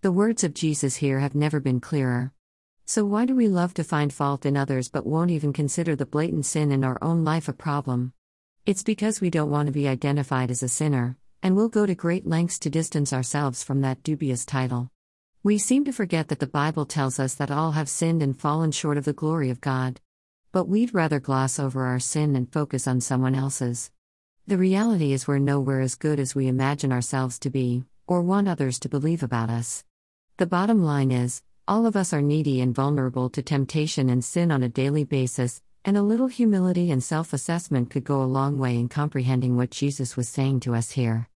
The words of Jesus here have never been clearer. So, why do we love to find fault in others but won't even consider the blatant sin in our own life a problem? It's because we don't want to be identified as a sinner, and we'll go to great lengths to distance ourselves from that dubious title. We seem to forget that the Bible tells us that all have sinned and fallen short of the glory of God. But we'd rather gloss over our sin and focus on someone else's. The reality is, we're nowhere as good as we imagine ourselves to be, or want others to believe about us. The bottom line is, all of us are needy and vulnerable to temptation and sin on a daily basis, and a little humility and self assessment could go a long way in comprehending what Jesus was saying to us here.